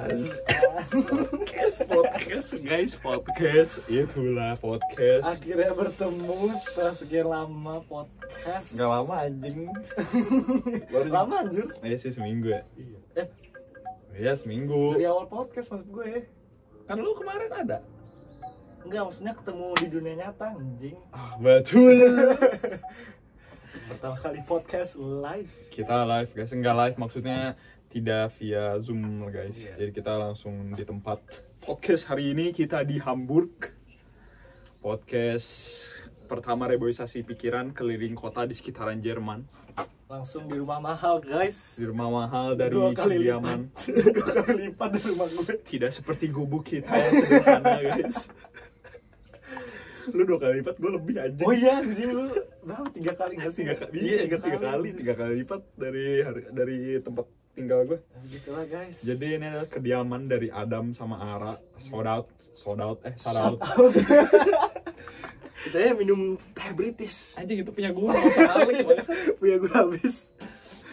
podcast podcast guys podcast itulah podcast Akhirnya bertemu setelah sekian lama podcast. nggak lama anjing baru Lama anjir. ya sih seminggu ya Iya. Eh, iya seminggu dari awal podcast maksud gue. kan lu kemarin ada Enggak, maksudnya ketemu di dunia nyata anjing. ah betul Pertama kali podcast live. kita live guys enggak live maksudnya tidak via zoom guys. Iya. jadi kita langsung di tempat podcast hari ini kita di Hamburg. Podcast pertama reboisasi pikiran keliling kota di sekitaran Jerman. Langsung di rumah mahal, guys. di rumah mahal dari Dua kali kediaman. Dua kali lipat dari rumah gue. tidak seperti gubuk kita sederhana guys. Lu dua kali lipat gue lebih aja Oh iya, anjing lu. Berapa? Tiga kali nggak sih? tiga kali. Iya, tiga, kali. Tiga kali lipat dari hari, dari tempat tinggal gue Nah, Gitulah guys. jadi ini adalah kediaman dari Adam sama Ara sold out sold out eh sold out kita ya minum teh British. anjing itu punya gue sekali Punya gue habis.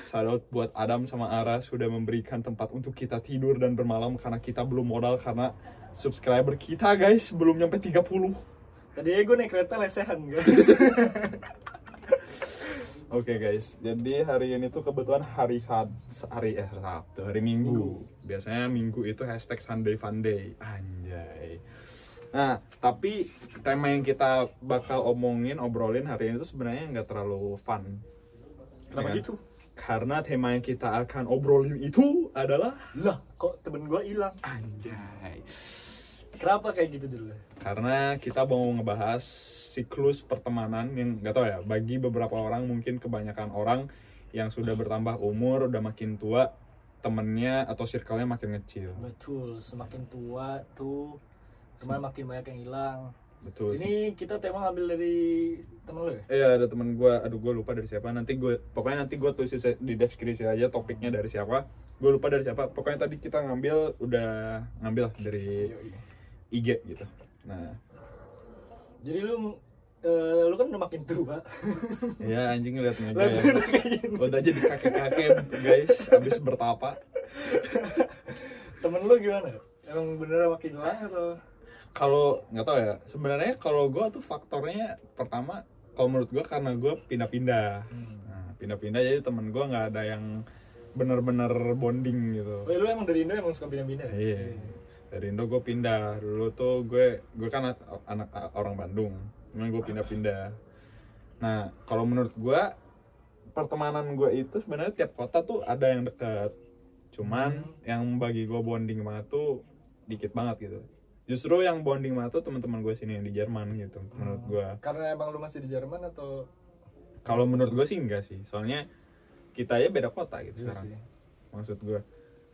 shout out buat Adam sama Ara sudah memberikan tempat untuk kita tidur dan bermalam karena kita belum modal karena subscriber kita guys belum nyampe 30 Tadi gue naik kereta lesehan guys. Oke guys, jadi hari ini tuh kebetulan hari saat hari eh Sabtu, hari Minggu. Biasanya Minggu itu hashtag Sunday Fun Day, anjay. Nah, tapi tema yang kita bakal omongin, obrolin hari ini tuh sebenarnya nggak terlalu fun. Kenapa Ya kan? gitu? Karena tema yang kita akan obrolin itu adalah Lah, kok temen gue hilang? anjay. Kenapa kayak gitu dulu? Karena kita mau ngebahas siklus pertemanan yang nggak tahu ya, bagi beberapa orang mungkin kebanyakan orang yang sudah bertambah umur, udah makin tua, temennya atau circle-nya makin kecil. Betul, semakin tua tuh teman makin banyak yang hilang. Betul. Ini kita tema ngambil dari temen lo ya? Eh ada temen gue, aduh gue lupa dari siapa. Nanti gue, pokoknya nanti gue tulis di deskripsi aja topiknya dari siapa. Gue lupa dari siapa. Pokoknya tadi kita ngambil, udah ngambil dari IG gitu. Nah, Jadi lu eh, lu kan udah makin tua. ya anjing lihat Lah, meja ya. udah jadi kakek-kakek guys, habis bertapa. Temen lu gimana? Emang beneran makin hilang atau? kalau nggak tahu ya sebenarnya kalau gue tuh faktornya pertama kalau menurut gue karena gue pindah-pindah nah, pindah-pindah jadi temen gue nggak ada yang bener-bener bonding gitu Oh, ya, lu emang dari Indo emang suka pindah-pindah? ya? iya dari Indo gue pindah. Dulu tuh gue gue kan anak, anak orang Bandung. Cuman gue pindah-pindah. Nah kalau menurut gue pertemanan gue itu sebenarnya tiap kota tuh ada yang dekat. Cuman yang bagi gue bonding banget tuh dikit banget gitu. Justru yang bonding banget tuh teman-teman gue sini yang di Jerman gitu menurut gue Karena emang lu masih di Jerman atau? kalau menurut gue sih enggak sih. Soalnya kita aja beda kota gitu Iya sekarang sih. maksud gue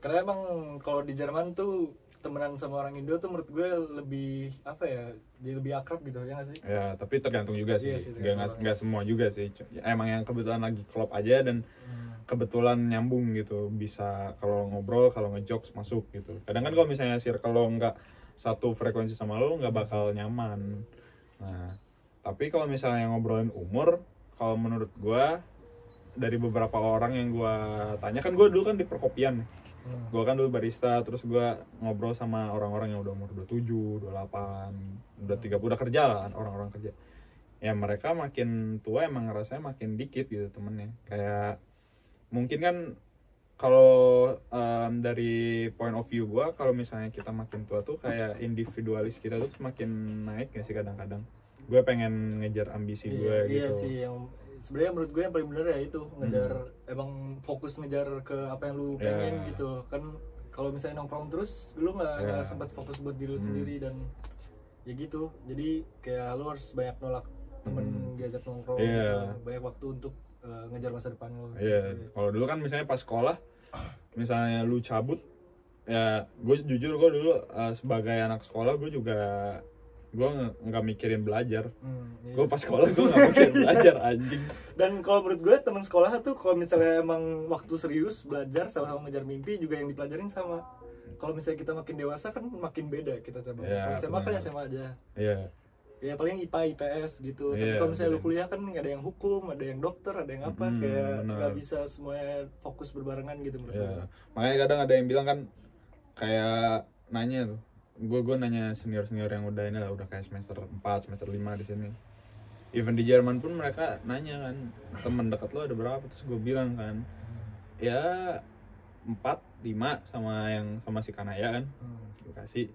Karena emang kalau di Jerman tuh temenan sama orang Indo tuh menurut gue lebih apa ya jadi lebih akrab gitu ya nggak sih? Ya tapi tergantung juga sih. Iya sih, nggak nggak semua juga sih. Ya, emang yang kebetulan lagi klop aja dan kebetulan nyambung gitu. Bisa kalau ngobrol kalau ngejokes masuk gitu. Kadang kan kalau misalnya circle lo nggak satu frekuensi sama lo nggak bakal nyaman. Nah tapi kalau misalnya ngobrolin umur kalau menurut gua dari beberapa orang yang gua tanya kan gua dulu kan di perkopian Hmm. gue kan dulu barista terus gue ngobrol sama orang-orang yang udah umur 27, 28, udah 30 udah kerja lah kan orang-orang kerja. Ya mereka makin tua emang ngerasanya makin dikit gitu temennya. Kayak mungkin kan kalau em, dari point of view gue kalau misalnya kita makin tua tuh kayak individualis kita tuh semakin naik gak sih kadang-kadang? Gue pengen ngejar ambisi gue iya, gitu. iya sih yang sebenarnya menurut gue yang paling bener ya itu ngejar emang fokus ngejar ke apa yang lu Hmm. Ya. pengen gitu kan kalau misalnya nongkrong terus lu nggak nggak sempat fokus buat diri lu Hmm. sendiri dan ya gitu jadi kayak lu harus banyak nolak temen Hmm. diajak nongkrong Iya. gitu. banyak waktu untuk uh, ngejar masa depan lu Iya, kalau dulu kan misalnya pas sekolah, misalnya lu cabut, ya gue jujur gue dulu eh, sebagai anak sekolah gue juga gue nggak mikirin belajar. Hmm, iya. Gue pas sekolah gue nggak mikirin belajar anjing. dan kalau menurut gue teman sekolah tuh kalau misalnya emang waktu serius belajar sama-sama ngejar mimpi juga yang dipelajarin sama. Kalau misalnya kita makin dewasa kan makin beda kita coba. Kalau SMA kan. SMA aja. Iya, ya paling IPA IPS gitu. Tapi Iya, kalau misalnya lu kuliah kan ada yang hukum ada yang dokter ada yang apa Mm, kayak nggak bisa semuanya fokus berbarengan gitu menurut gue Makanya kadang ada yang bilang kan kayak nanya tuh gue gue nanya senior senior yang udah ini lah udah kayak semester 4 semester 5 di sini even di Jerman pun mereka nanya kan teman dekat lo ada berapa terus gue bilang kan ya 4 5 sama yang sama si Kanaya kan Hmm. gue kasih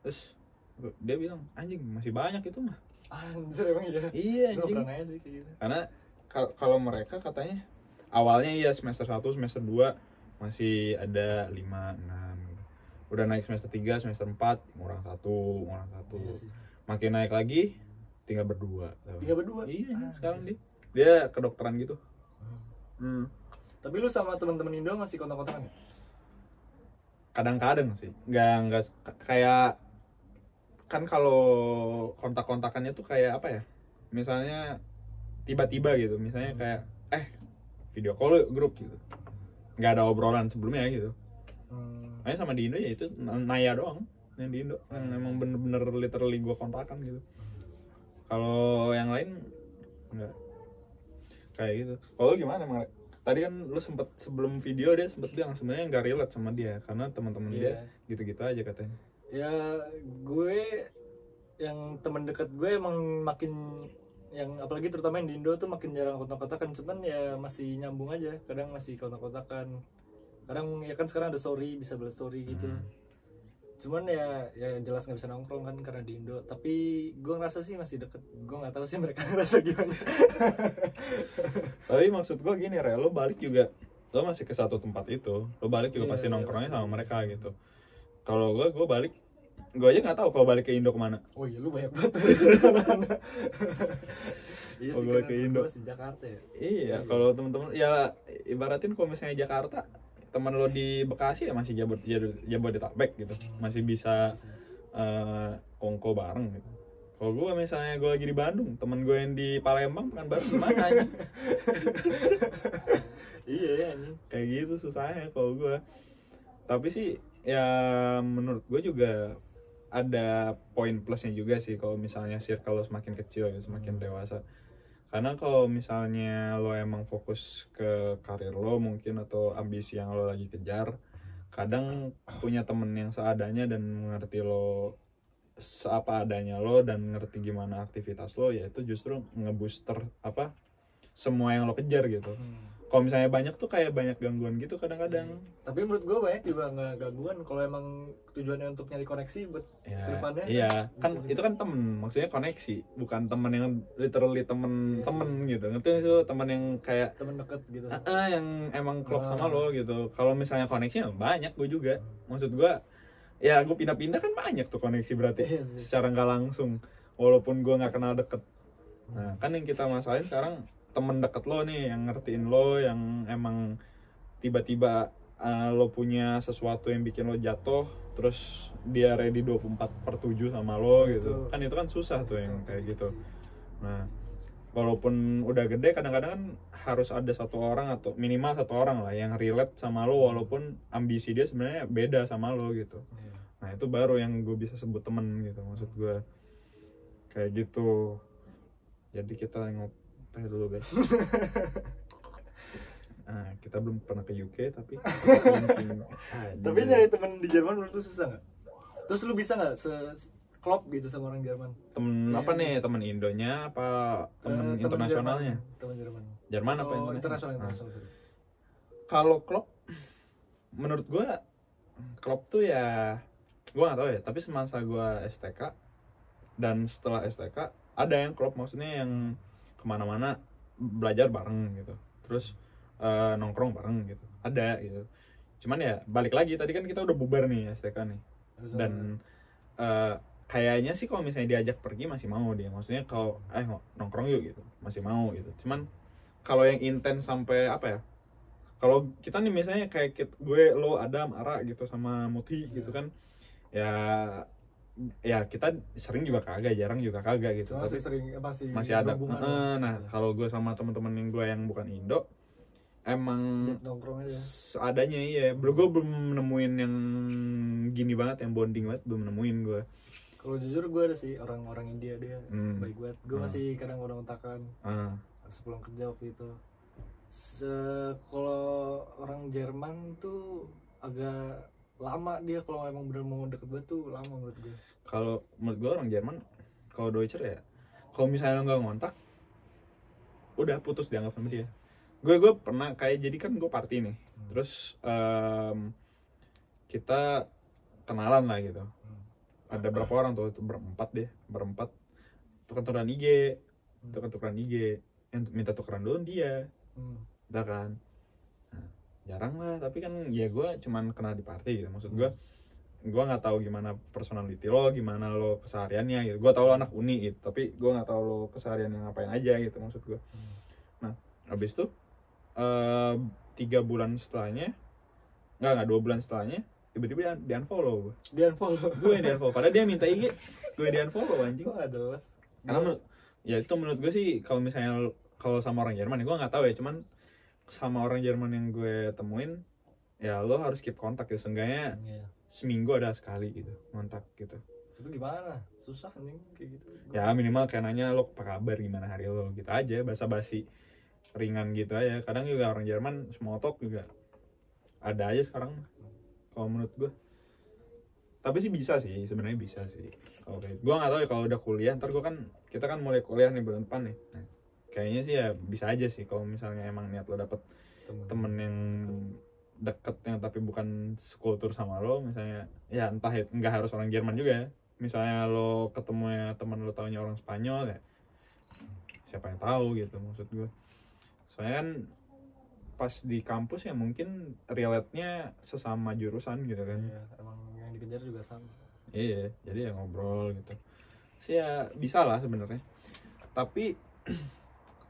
terus gua- dia bilang anjing masih banyak itu mah Anjir emang iya. iya anjing sih kayak gitu. karena kal- kalau mereka katanya awalnya ya semester 1 semester 2 masih ada 5 6 gitu. Udah naik semester 3 semester 4 ngurang satu ngurang satu Iya sih. makin naik lagi tinggal berdua Tinggal berdua? iya Ah. sekarang dia dia kedokteran gitu hmm. Tapi lu sama teman-teman Indo masih kontak-kontakan ya? kadang-kadang sih nggak nggak k- kayak kan kalau kontak-kontakannya tuh kayak apa ya misalnya tiba-tiba gitu misalnya kayak eh video call grup gitu nggak ada obrolan sebelumnya gitu Hmm. Makanya sama di Indo ya itu Naya doang yang di Indo. Yang emang bener-bener literally gue kontakan gitu. Kalau yang lain nggak kayak gitu. Kalau gimana emang tadi kan lu sempet sebelum video dia sempet bilang sebenarnya nggak relate sama dia karena teman-teman Iya. dia gitu-gitu aja katanya. Ya gue yang teman dekat gue emang makin yang apalagi terutama yang di Indo tuh makin jarang kontak-kontakan cuman ya masih nyambung aja kadang masih kontak-kontakan kadang ya kan sekarang ada story bisa balas story gitu. Hmm. cuman ya ya jelas nggak bisa nongkrong kan karena di Indo. Tapi gue ngerasa sih masih deket. Gue nggak tahu sih mereka ngerasa gimana. Tapi maksud gue gini re lo balik juga. Lo masih ke satu tempat itu. Lo balik juga Iya, pasti iya, nongkrongnya sama mereka gitu. Kalau gue gue balik gue aja nggak tahu kalau balik ke Indo ke mana. Oh iya lu banyak banget. Iya Oh, sih gue karena ke Indo. Jakarta ya. Iya, Iya. kalau temen-temen ya ibaratin kalau misalnya Jakarta teman lo di Bekasi ya masih jabot jabot Jabodetabek gitu, masih bisa eh, kongko bareng gitu. Kalau gue misalnya gue lagi di Bandung, temen gue yang di Palembang kan baru gimana aja? iya ya Kayak gitu susahnya kalau gue. Tapi sih ya menurut gue juga ada poin plusnya juga sih kalau misalnya circle lo semakin kecil ya, semakin Hmm. dewasa. Karena kalau misalnya lo emang fokus ke karir lo mungkin atau ambisi yang lo lagi kejar, kadang punya temen yang seadanya dan mengerti lo seapa adanya lo dan ngerti gimana aktivitas lo ya itu justru ngebooster apa semua yang lo kejar gitu. Kalau misalnya banyak tuh kayak banyak gangguan gitu kadang-kadang. tapi menurut gue banyak juga nggak gangguan kalau emang tujuannya untuk nyari koneksi buat Ya, Ke depannya iya. kan bisa itu kan temen maksudnya koneksi bukan temen yang literally temen Iya temen gitu. Ngerti sih lo? temen yang kayak temen deket gitu. Ah, ah, yang emang klop Ah. sama lo gitu. Kalau misalnya koneksi ya banyak gue juga. Maksud gue ya gue pindah-pindah kan banyak tuh koneksi berarti Iya sih. secara nggak langsung. Walaupun gue nggak kenal deket. Nah kan yang kita masalahin sekarang temen deket lo nih yang ngertiin lo yang emang tiba-tiba uh, lo punya sesuatu yang bikin lo jatuh terus dia ready 24 per 7 sama lo gitu. Itu. kan itu kan susah tuh yang kayak gitu. nah walaupun udah gede kadang-kadang kan harus ada satu orang atau minimal satu orang lah yang relate sama lo walaupun ambisi dia sebenarnya beda sama lo gitu. Iya. nah itu baru yang gue bisa sebut temen gitu maksud gue kayak gitu. Jadi kita ngopi dulu guys. Nah kita belum pernah ke UK tapi tapi nyari temen di Jerman menurut lu susah nggak? Terus lu bisa nggak se klop gitu sama orang Jerman? Temen Iya, apa nih? temen Indonya apa temen Eh, internasionalnya? Jerman. temen Jerman. Jerman apa oh, internasional internasional Nah, kalau klub menurut gue klub tuh ya gue nggak tahu ya tapi semasa gue STK dan setelah STK ada yang klub maksudnya yang ke mana-mana belajar bareng gitu. Terus eh, nongkrong bareng gitu. Ada gitu. Cuman ya balik lagi tadi kan kita udah bubar nih STK nih. Dan eh, kayaknya sih kalau misalnya diajak pergi masih mau dia. Maksudnya kalau eh nongkrong yuk gitu masih mau gitu. Cuman kalau yang intens sampai apa ya? Kalau kita nih misalnya kayak gue lo Adam Ara gitu sama Muti gitu kan ya ya kita sering juga kagak jarang juga kagak gitu. Cuma tapi masih sering eh, masih masih ada. Eh, nah Iya. kalau gue sama teman-teman yang gue yang bukan Indo emang aja. seadanya iya. Belum gue belum nemuin yang gini banget yang bonding banget belum nemuin gue kalau jujur gue ada sih orang-orang India dia Hmm. baik banget. Gue Hmm. masih kadang kontak-kontakan ah. Habis pulang kerja waktu itu. Se kalau orang Jerman tuh agak lama dia kalau emang bener mau deket banget tuh lama menurut gue. Kalau menurut gue orang Jerman kalau Deutscher ya kalau misalnya lo nggak ngontak udah putus dianggap sama dia. Gue gue pernah kayak jadi kan gue party nih. Terus em, kita kenalan lah gitu. Ada berapa orang tuh? Itu berempat deh berempat. Tukeran IG tukeran IG yang minta tukeran dulu dia. Hmm. kan jarang lah tapi kan ya gue cuman kenal di party gitu. Maksud gue gue nggak tahu gimana personality lo gimana lo kesehariannya gitu. Gue tahu lo anak uni gitu tapi gue nggak tahu lo kesehariannya ngapain aja gitu maksud gue Hmm. nah habis itu eh, tiga bulan setelahnya nggak nggak dua bulan setelahnya tiba-tiba dia, di unfollow gue dia unfollow. Gue yang di unfollow padahal dia minta IG gue di unfollow anjing. Gue jelas. Karena menurut ya itu menurut gue sih kalau misalnya kalau sama orang Jerman ya gue nggak tahu ya cuman sama orang Jerman yang gue temuin ya lo harus keep kontak ya seenggaknya Iya. seminggu ada sekali gitu kontak gitu. Itu gimana? Susah nih kayak gitu. Ya minimal kayak nanya lo apa kabar? Gimana hari lo? Gitu aja basa-basi ringan gitu aja. Kadang juga orang Jerman small talk juga ada aja sekarang kalau menurut gue tapi sih bisa sih sebenarnya bisa sih. Kalau kayak gue nggak tahu ya kalau udah kuliah ntar gue kan kita kan mulai kuliah nih bulan depan nih. Nah, kayaknya sih ya bisa aja sih kalau misalnya emang niat lo dapet temen. yang deket yang tapi bukan sekultur sama lo misalnya ya entah ya nggak harus orang Jerman juga ya. Misalnya lo ketemu ya teman lo taunya orang Spanyol ya siapa yang tahu gitu maksud gue soalnya kan pas di kampus ya mungkin relate-nya sesama jurusan gitu kan. Iya, emang yang dikejar juga sama. Iya jadi ya ngobrol gitu. Sih ya bisa lah sebenarnya. Tapi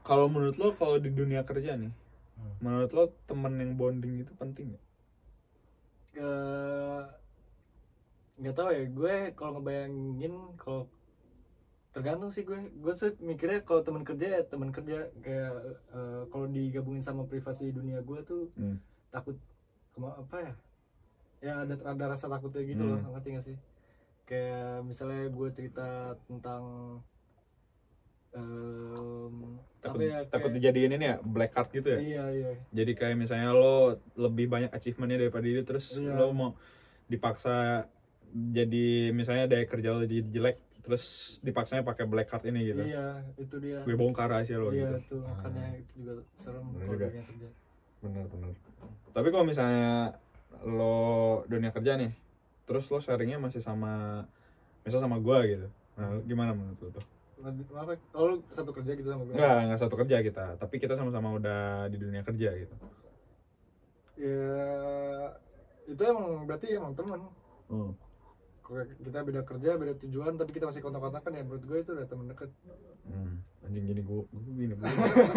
kalau menurut lo kalau di dunia kerja nih Hmm. menurut lo temen yang bonding itu penting nggak? ke nggak tahu ya gue kalau ngebayangin kalau tergantung sih gue gue tuh mikirnya kalau teman kerja ya teman kerja kayak eh, kalau digabungin sama privasi dunia gue tuh Hmm. takut kema apa ya ya ada ada rasa takutnya gitu loh Hmm. ngerti gak sih kayak misalnya gue cerita tentang apa takut ya takut kayak- dijadiin ini ya black card gitu ya? Iya iya. Jadi kayak misalnya lo lebih banyak achievementnya daripada dia terus Iya. lo mau dipaksa jadi misalnya daya kerja lo jadi jelek terus dipaksanya pakai black card ini gitu. Iya itu dia. Gue bongkar rahasia lo iya gitu. tuh makanya itu juga serem Bener kalau juga. dunia kerja. Bener bener. Tapi kalau misalnya lo dunia kerja nih terus lo sharingnya masih sama misal sama gue gitu. Nah gimana menurut lo tuh oh satu kerja gitu sama gue Enggak, enggak satu kerja kita. Tapi kita sama-sama udah di dunia kerja gitu. Ya itu emang berarti emang temen. Hmm. Kita beda kerja beda tujuan tapi kita masih kontak-kontakan ya menurut gue itu udah temen deket. Hmm. anjing gini gue gini. Gua.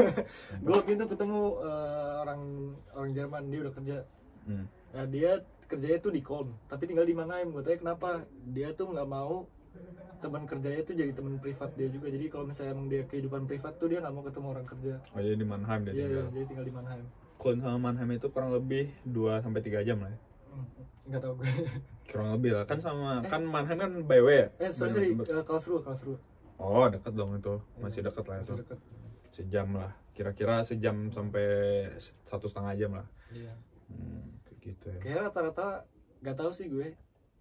gue waktu itu ketemu eh, orang orang Jerman dia udah kerja. Hmm. nah dia kerjanya tuh di Kolm tapi tinggal di Mannheim. Gue tanya kenapa? Dia tuh nggak mau teman kerjanya tuh jadi teman privat dia juga jadi kalau misalnya emang dia kehidupan privat tuh dia nggak mau ketemu orang kerja Oh jadi di Mannheim dia iya iya tinggal. jadi tinggal di Mannheim Kulon sama Mannheim itu kurang lebih 2 sampai 3 jam lah ya. Hmm, nggak tahu gue Kurang lebih lah. Kan sama kan Mannheim kan by way ya. eh sorry sorry uh, Karlsruhe Karlsruhe Oh, deket dong itu. Masih deket lah itu. masih deket Sejam lah. Kira-kira sejam sampai satu setengah jam lah. iya Hmm, kayak gitu ya. kayak rata-rata nggak tahu sih gue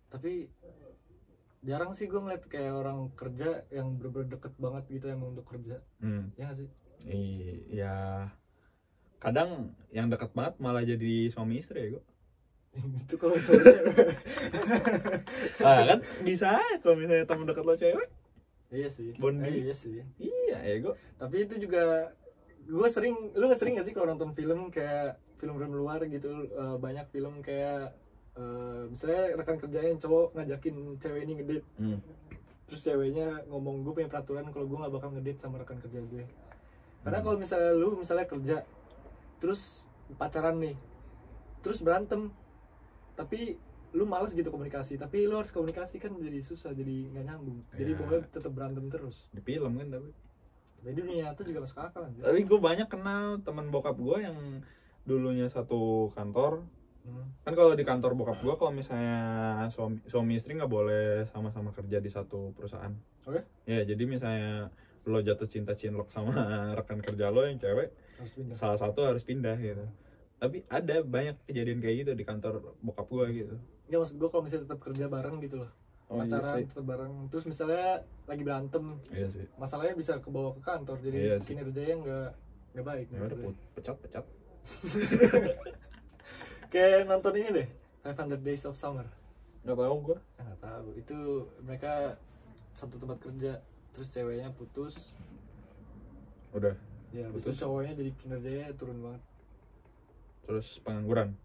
tapi jarang sih gue ngeliat kayak orang kerja yang bener-bener deket banget gitu emang untuk kerja Hmm. ya nggak sih Iya. Kadang yang deket banget malah jadi suami istri ya, gue. itu kalau cewek Ah, kan bisa kalau misalnya temen deket lo cewek. iya sih Bonding. Eh, iya sih Iya, ya gue. tapi itu juga gue sering lu nggak sering gak sih kalau nonton film kayak film-film luar gitu eh, banyak film kayak eh, misalnya rekan kerjanya yang cowok ngajakin cewek ini ngedate Hmm. terus ceweknya ngomong gue punya peraturan kalau gue nggak bakal ngedate sama rekan kerja gue karena Hmm. kalau misalnya lu misalnya kerja terus pacaran nih terus berantem tapi lu males gitu komunikasi tapi lu harus komunikasi kan jadi susah jadi nggak nyambung jadi Ya. pokoknya tetap berantem terus Di film kan tapi. jadi dunia nyata juga masuk akal anjir. Tapi gue banyak kenal teman bokap gue yang dulunya satu kantor. Hmm. Kan kalau di kantor bokap gue kalau misalnya suami, suami istri nggak boleh sama-sama kerja di satu perusahaan. Oke. Ya jadi misalnya lo jatuh cinta cinlok sama rekan kerja lo yang cewek, harus pindah. salah satu harus pindah gitu. tapi ada banyak kejadian kayak gitu di kantor bokap gua gitu. Ya maksud gue kalau misalnya tetap kerja bareng gitu loh. Oh iya pacaran sih. tetap bareng. Terus misalnya lagi berantem iya sih. masalahnya bisa kebawa ke kantor jadi Iya kinerjanya nggak nggak baik ya pecat pecat kayak nonton ini deh. 500 Days of Summer. Nggak tahu gua? Ah, nggak tahu. Itu mereka satu tempat kerja terus ceweknya putus. Udah. Ya itu Putus. cowoknya jadi kinerjanya turun banget. Terus pengangguran?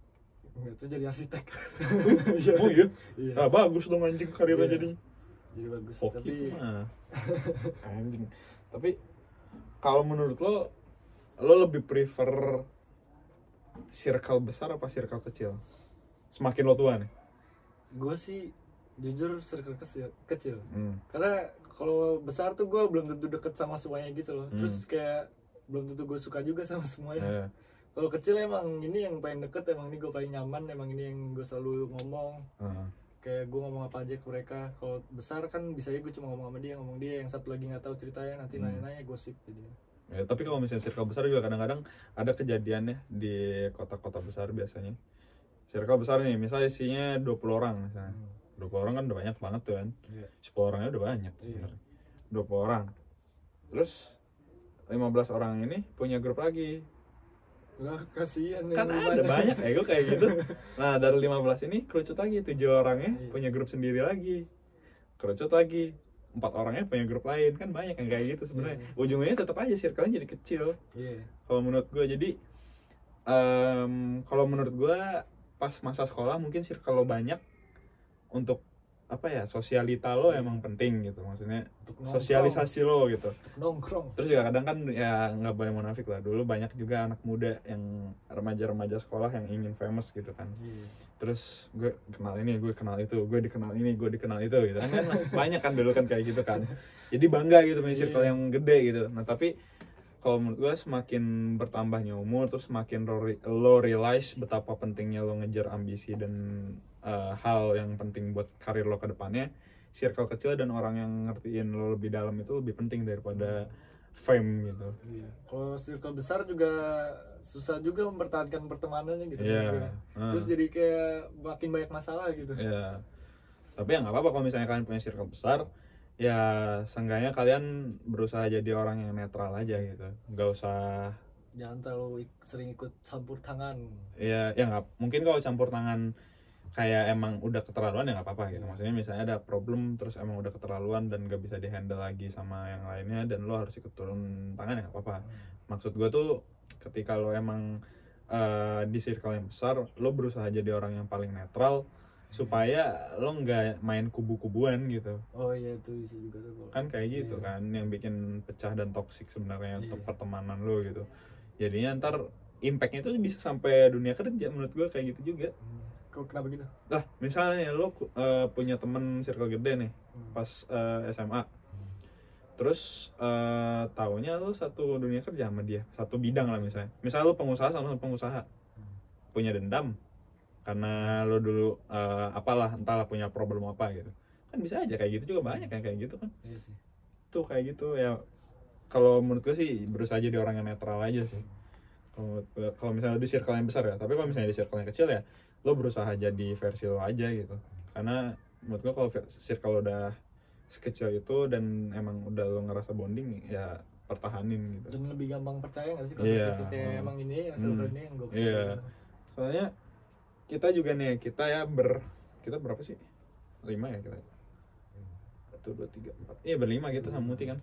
Terus jadi arsitek. Oh iya? Iya. Ah bagus dong anjing karirnya Iya. jadinya. Jadi bagus Hoki tapi itu mah. Anjing. Tapi kalau menurut lo lo lebih prefer circle besar apa circle kecil? Semakin lo tua nih? Gue sih jujur circle kecil kecil. Hmm. karena kalau besar tuh gue belum tentu deket sama semuanya gitu loh. Hmm. terus kayak belum tentu gue suka juga sama semuanya. Eh, kalau kecil emang ini yang paling deket emang ini gue paling nyaman emang ini yang gue selalu ngomong. Eh. kayak gue ngomong apa aja ke mereka. Kalau besar kan bisa aja gue cuma ngomong sama dia ngomong dia. Yang satu lagi nggak tahu ceritanya nanti Hmm. nanya-nanya gosip jadi Ya, tapi kalau misalnya circle besar juga kadang-kadang ada kejadiannya di kota-kota besar biasanya. Circle besar nih misalnya isinya 20 orang misalnya. 20 orang kan udah banyak banget tuh kan. Iya. 10 orangnya udah banyak Iya. sebenarnya. 20 orang. Terus 15 orang ini punya grup lagi. Lah kasihan kan ada banyak ego kayak gitu. Nah dari 15 ini kerucut lagi tujuh orangnya Iya. punya grup sendiri lagi. Kerucut lagi empat orangnya punya grup lain kan banyak yang kayak gitu sebenarnya. Iya ujungnya tetap aja circle-nya jadi kecil iya. kalau menurut gue jadi em, kalau menurut gue pas masa sekolah mungkin circle lo banyak untuk apa ya sosialita lo emang penting gitu. Maksudnya nongkrong, sosialisasi lo gitu. Nongkrong. Terus juga kadang kan ya nggak boleh munafik lah. Dulu banyak juga anak muda yang remaja-remaja sekolah yang ingin famous gitu kan. Iya. Terus gue kenal ini gue kenal itu gue dikenal ini gue dikenal itu gitu kan, masih banyak kan dulu kan kayak gitu kan. Jadi bangga gitu punya circle Iya. yang gede gitu. Nah tapi kalau menurut gue semakin bertambahnya umur terus semakin lo realize betapa pentingnya lo ngejar ambisi dan eh, hal yang penting buat karir lo ke depannya circle kecil dan orang yang ngertiin lo lebih dalam itu lebih penting daripada fame gitu Iya. Kalau circle besar juga susah juga mempertahankan pertemanannya gitu. Iya. menurut gue. Ah. Terus jadi kayak makin banyak masalah gitu. Ya, tapi ya nggak apa-apa kalau misalnya kalian punya circle besar, ya seenggaknya kalian berusaha jadi orang yang netral aja gitu, nggak usah, Jangan terlalu sering ikut campur tangan. ya ya nggak mungkin kalau campur tangan kayak emang udah keterlaluan ya nggak apa-apa gitu. Maksudnya misalnya ada problem terus emang udah keterlaluan dan nggak bisa dihandle lagi sama yang lainnya dan lo harus ikut turun tangan ya nggak apa-apa. Maksud gue tuh ketika lo emang eh, di circle yang besar, lo berusaha jadi orang yang paling netral supaya lo nggak main kubu-kubuan gitu Oh iya itu bisa juga tuh. kan kayak gitu Iya. kan yang bikin pecah dan toksik sebenarnya untuk Iya. pertemanan lo gitu jadinya ntar impactnya itu bisa sampai dunia kerja menurut gue kayak gitu juga Hmm. Kok kenapa gitu? lah misalnya lo eh, punya temen circle gede nih Hmm. pas eh, SMA terus eh taunya lo satu dunia kerja sama dia satu bidang lah misalnya. Misalnya lo pengusaha sama pengusaha. Punya dendam karena lo dulu eh, apalah entahlah punya problem apa gitu. Kan bisa aja kayak gitu juga banyak yang kayak gitu kan. Iya sih. tuh kayak gitu ya kalau menurut gue sih berusaha jadi orang yang netral aja sih. Kalau misalnya di circle yang besar ya tapi kalau misalnya di circle yang kecil ya lo berusaha jadi versi lo aja gitu. Karena menurut gue kalau circle udah sekecil itu dan emang udah lo ngerasa bonding ya pertahanin gitu. Dan lebih gampang percaya gak sih kalau circle kayak Hmm. emang ini Hmm. circle ini yang gue Iya. soalnya kita juga nih kita ya ber kita berapa sih? Lima ya kita? Satu dua tiga empat. Iya berlima gitu sama Muti kan.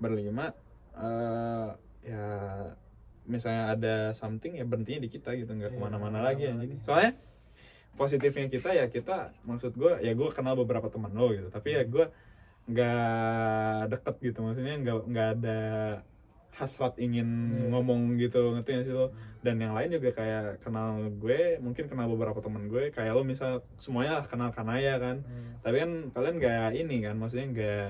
Berlima eh ya misalnya ada something ya berhentinya di kita gitu nggak Iya, ke mana-mana lagi anjing. soalnya positifnya kita ya kita maksud gue ya gue kenal beberapa teman lo gitu. Tapi ya gue nggak deket gitu maksudnya nggak nggak ada hasrat ingin Iya. ngomong gitu ngerti gak sih lo? Dan yang lain juga kayak kenal gue mungkin kenal beberapa teman gue kayak lo misal semuanya lah kenal kanaya kan. Hmm. tapi kan kalian nggak ini kan maksudnya nggak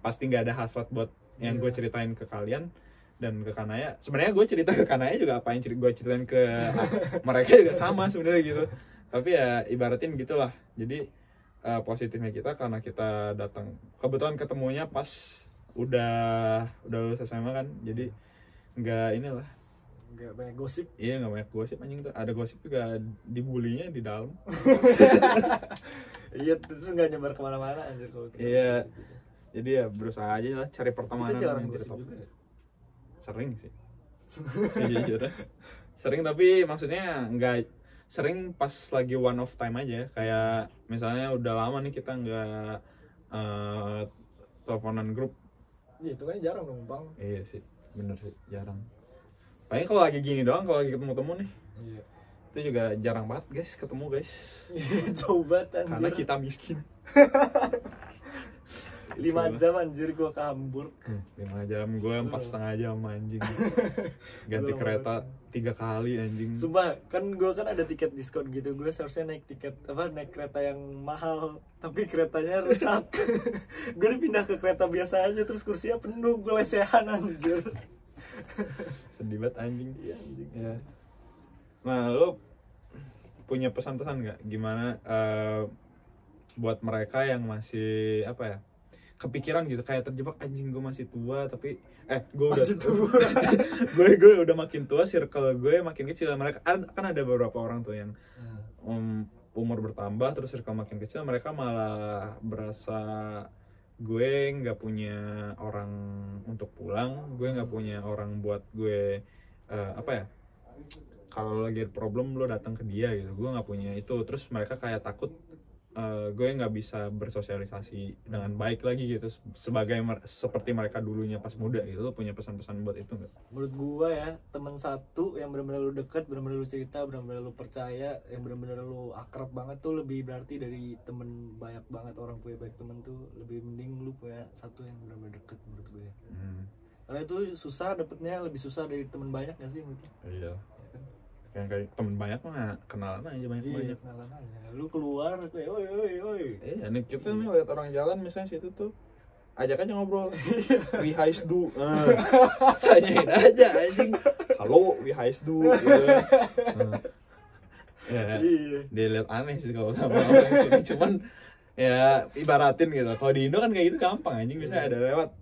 pasti nggak ada hasrat buat yang gue Iya. ceritain ke kalian dan ke kanaya. Sebenarnya gue cerita ke kanaya juga apa yang gue ceritain ke mereka juga sama sebenarnya gitu. Tapi ya ibaratin gitulah. Jadi eh, positifnya kita karena kita datang. Kebetulan ketemunya pas udah udah lulus SMA kan. Jadi nggak inilah. Nggak banyak gosip. Iya nggak banyak gosip anjing tuh. Ada gosip juga dibulinya di dalam. Iya terus nggak nyebar ke mana-mana anjir kalau kita Iya. gitu. jadi ya berusaha aja lah cari kita pertemanan jarang gosip juga ya sering sih. Jujur dah. sering tapi maksudnya nggak sering pas lagi one of time aja. Kayak misalnya udah lama nih kita nggak eh, teleponan grup. Iya, itu kan jarang dong bang. Iya sih bener sih jarang. Paling kalau lagi gini doang kalau lagi ketemu-temu nih. Iya. Itu juga jarang banget guys ketemu guys. Jauh banget karena kita miskin lima Itulah. jam anjir gua ke Hamburg lima jam gue empat setengah jam anjing. Ganti Lama kereta tiga kali anjing. Sumpah, kan gue kan ada tiket diskon gitu Gue seharusnya naik tiket, apa, naik kereta yang mahal Tapi keretanya rusak. Gue dipindah ke kereta biasa aja, terus kursinya penuh Gue lesehan anjir. Sedih banget anjing. Iya anjing. Ya nah lo punya pesan-pesan nggak? Gimana eh, buat mereka yang masih apa ya kepikiran gitu kayak terjebak anjing gue masih tua tapi eh gue udah Masih tua. gue gue udah makin tua circle gue makin kecil. Mereka kan, kan ada beberapa orang tuh yang um, umur bertambah terus circle makin kecil mereka malah berasa gue nggak punya orang untuk pulang gue nggak punya orang buat gue eh, apa ya kalau lagi ada problem lo datang ke dia gitu. Gue nggak punya itu. Terus mereka kayak takut eh, gue nggak bisa bersosialisasi dengan baik lagi gitu sebagai mer- seperti mereka dulunya pas muda gitu lo punya pesan-pesan buat itu nggak? Menurut gue ya, teman satu yang benar-benar lu deket, benar-benar lu cerita, benar-benar lu percaya Yang benar-benar lu akrab banget tuh lebih berarti dari temen banyak banget Orang punya banyak temen tuh lebih mending lu punya satu yang benar-benar deket menurut gue Hmm, Karena itu susah dapetnya, lebih susah dari temen banyak gak sih lu? iya. Ya kan? kayak temen banyak mah kenalan aja banyak Iya, banyak kenalan aja. Lu keluar, kayak, oi, oi, oi. Iya, nih kita nih lihat orang jalan misalnya situ tuh ajak aja ngobrol. we hais du. Ah, tanyain aja anjing. Halo, we hais du. Gitu. Ah. Ya, Iya. dilihat aneh sih kalau sama orang sini cuman ya ibaratin gitu. Kalau di Indo kan kayak gitu gampang anjing bisa ada lewat.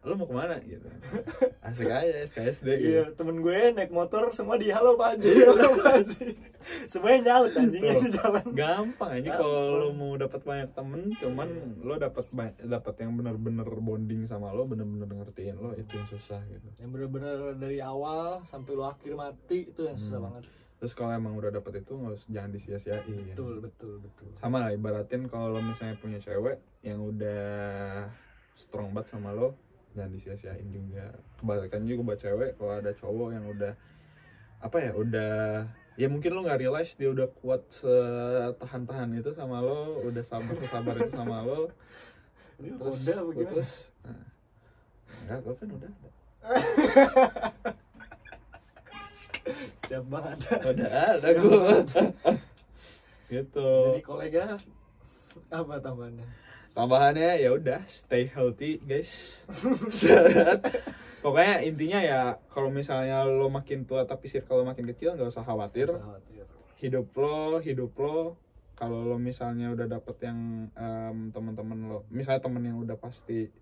Lu mau ke mana gitu. Asik aja SKSD gitu. Iya, temen gue naik motor semua di halo Pak Haji, halo Pak Haji. Semuanya nyaut anjing Tuh. di jalan. gampang aja kalau lo mau dapat banyak temen cuman lo dapat dapat yang bener-bener bonding sama lo bener-bener ngertiin lo itu yang susah gitu Yang bener-bener dari awal sampai lu akhir mati itu yang susah Hmm. banget. terus kalau emang udah dapet itu nggak usah- jangan disia-siain Betul, betul, betul. sama lah ibaratin kalau lo misalnya punya cewek yang udah strong banget sama lo jangan disia-siain juga kebalikan juga buat cewek kalau ada cowok yang udah apa ya udah ya mungkin lo nggak realize dia udah kuat setahan-tahan itu sama lo udah sabar sabar itu sama lo Ini terus Honda apa gimana? putus nah, enggak gue kan udah ada. Siap banget. udah ada gue gitu Jadi kolega apa tambahannya? Tambahannya ya udah stay healthy guys pokoknya intinya ya kalau misalnya lo makin tua tapi circle lo makin kecil nggak usah khawatir Usah khawatir. hidup lo hidup lo kalau lo misalnya udah dapet yang em, teman-teman lo misalnya temen yang udah pasti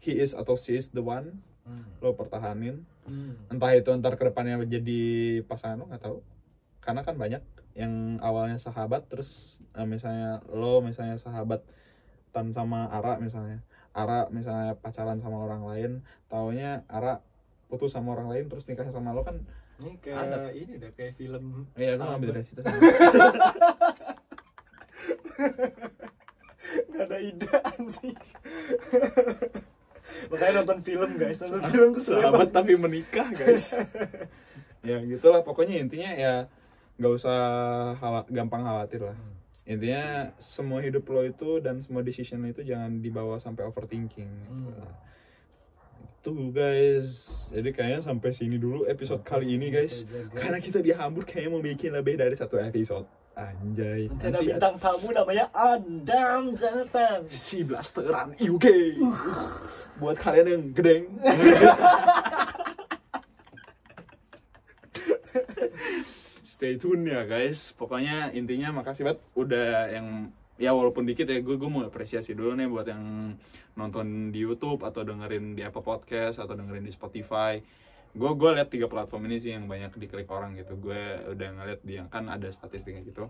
he is atau she is the one Hmm. lo pertahanin Hmm. entah itu ntar ke depannya jadi pasangan lo nggak tahu karena kan banyak yang awalnya sahabat terus eh, misalnya lo misalnya sahabat tan sama Ara misalnya Ara misalnya pacaran sama orang lain taunya Ara putus sama orang lain terus nikah sama lo kan Ini kayak Ada. ini udah kayak film. iya gue ngambil dari situ Nggak ada ide anjing. Makanya nonton film guys, nonton film tuh bagus. tapi menikah guys ya gitulah pokoknya intinya ya nggak usah khawa- gampang khawatir lah intinya semua hidup lo itu dan semua decision lo itu jangan dibawa sampai overthinking gitu. Hmm. itu guys. Jadi kayaknya sampai sini dulu episode kali ini guys. guys. karena kita di Hamburg kayaknya mau bikin lebih dari satu episode. Anjay. Nanti ada bintang tamu namanya Adam Jonathan. si blasteran UK buat kalian yang gedeng stay tune ya guys. Pokoknya intinya makasih banget udah yang ya walaupun dikit ya gue gue mau apresiasi dulu nih buat yang nonton di YouTube atau dengerin di Apple Podcast atau dengerin di Spotify. Gue gue lihat tiga platform ini sih yang banyak diklik orang gitu. Gue udah ngeliat dia kan ada statistiknya gitu.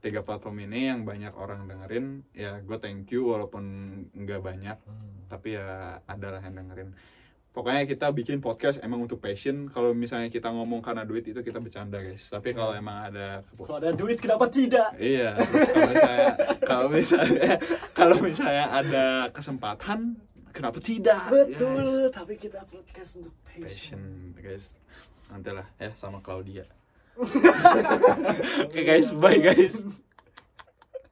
Tiga platform ini yang banyak orang dengerin ya gue thank you walaupun nggak banyak. Tapi ya adalah yang dengerin pokoknya kita bikin podcast emang untuk passion kalau misalnya kita ngomong karena duit itu kita bercanda guys tapi kalau emang ada kalau ada duit kenapa tidak Iya, kalau misalnya kalau misalnya kalau misalnya ada kesempatan, kenapa tidak? betul tapi kita podcast untuk Guys? passion Passion, guys. Nanti lah ya sama Claudia. Oke guys, bye guys.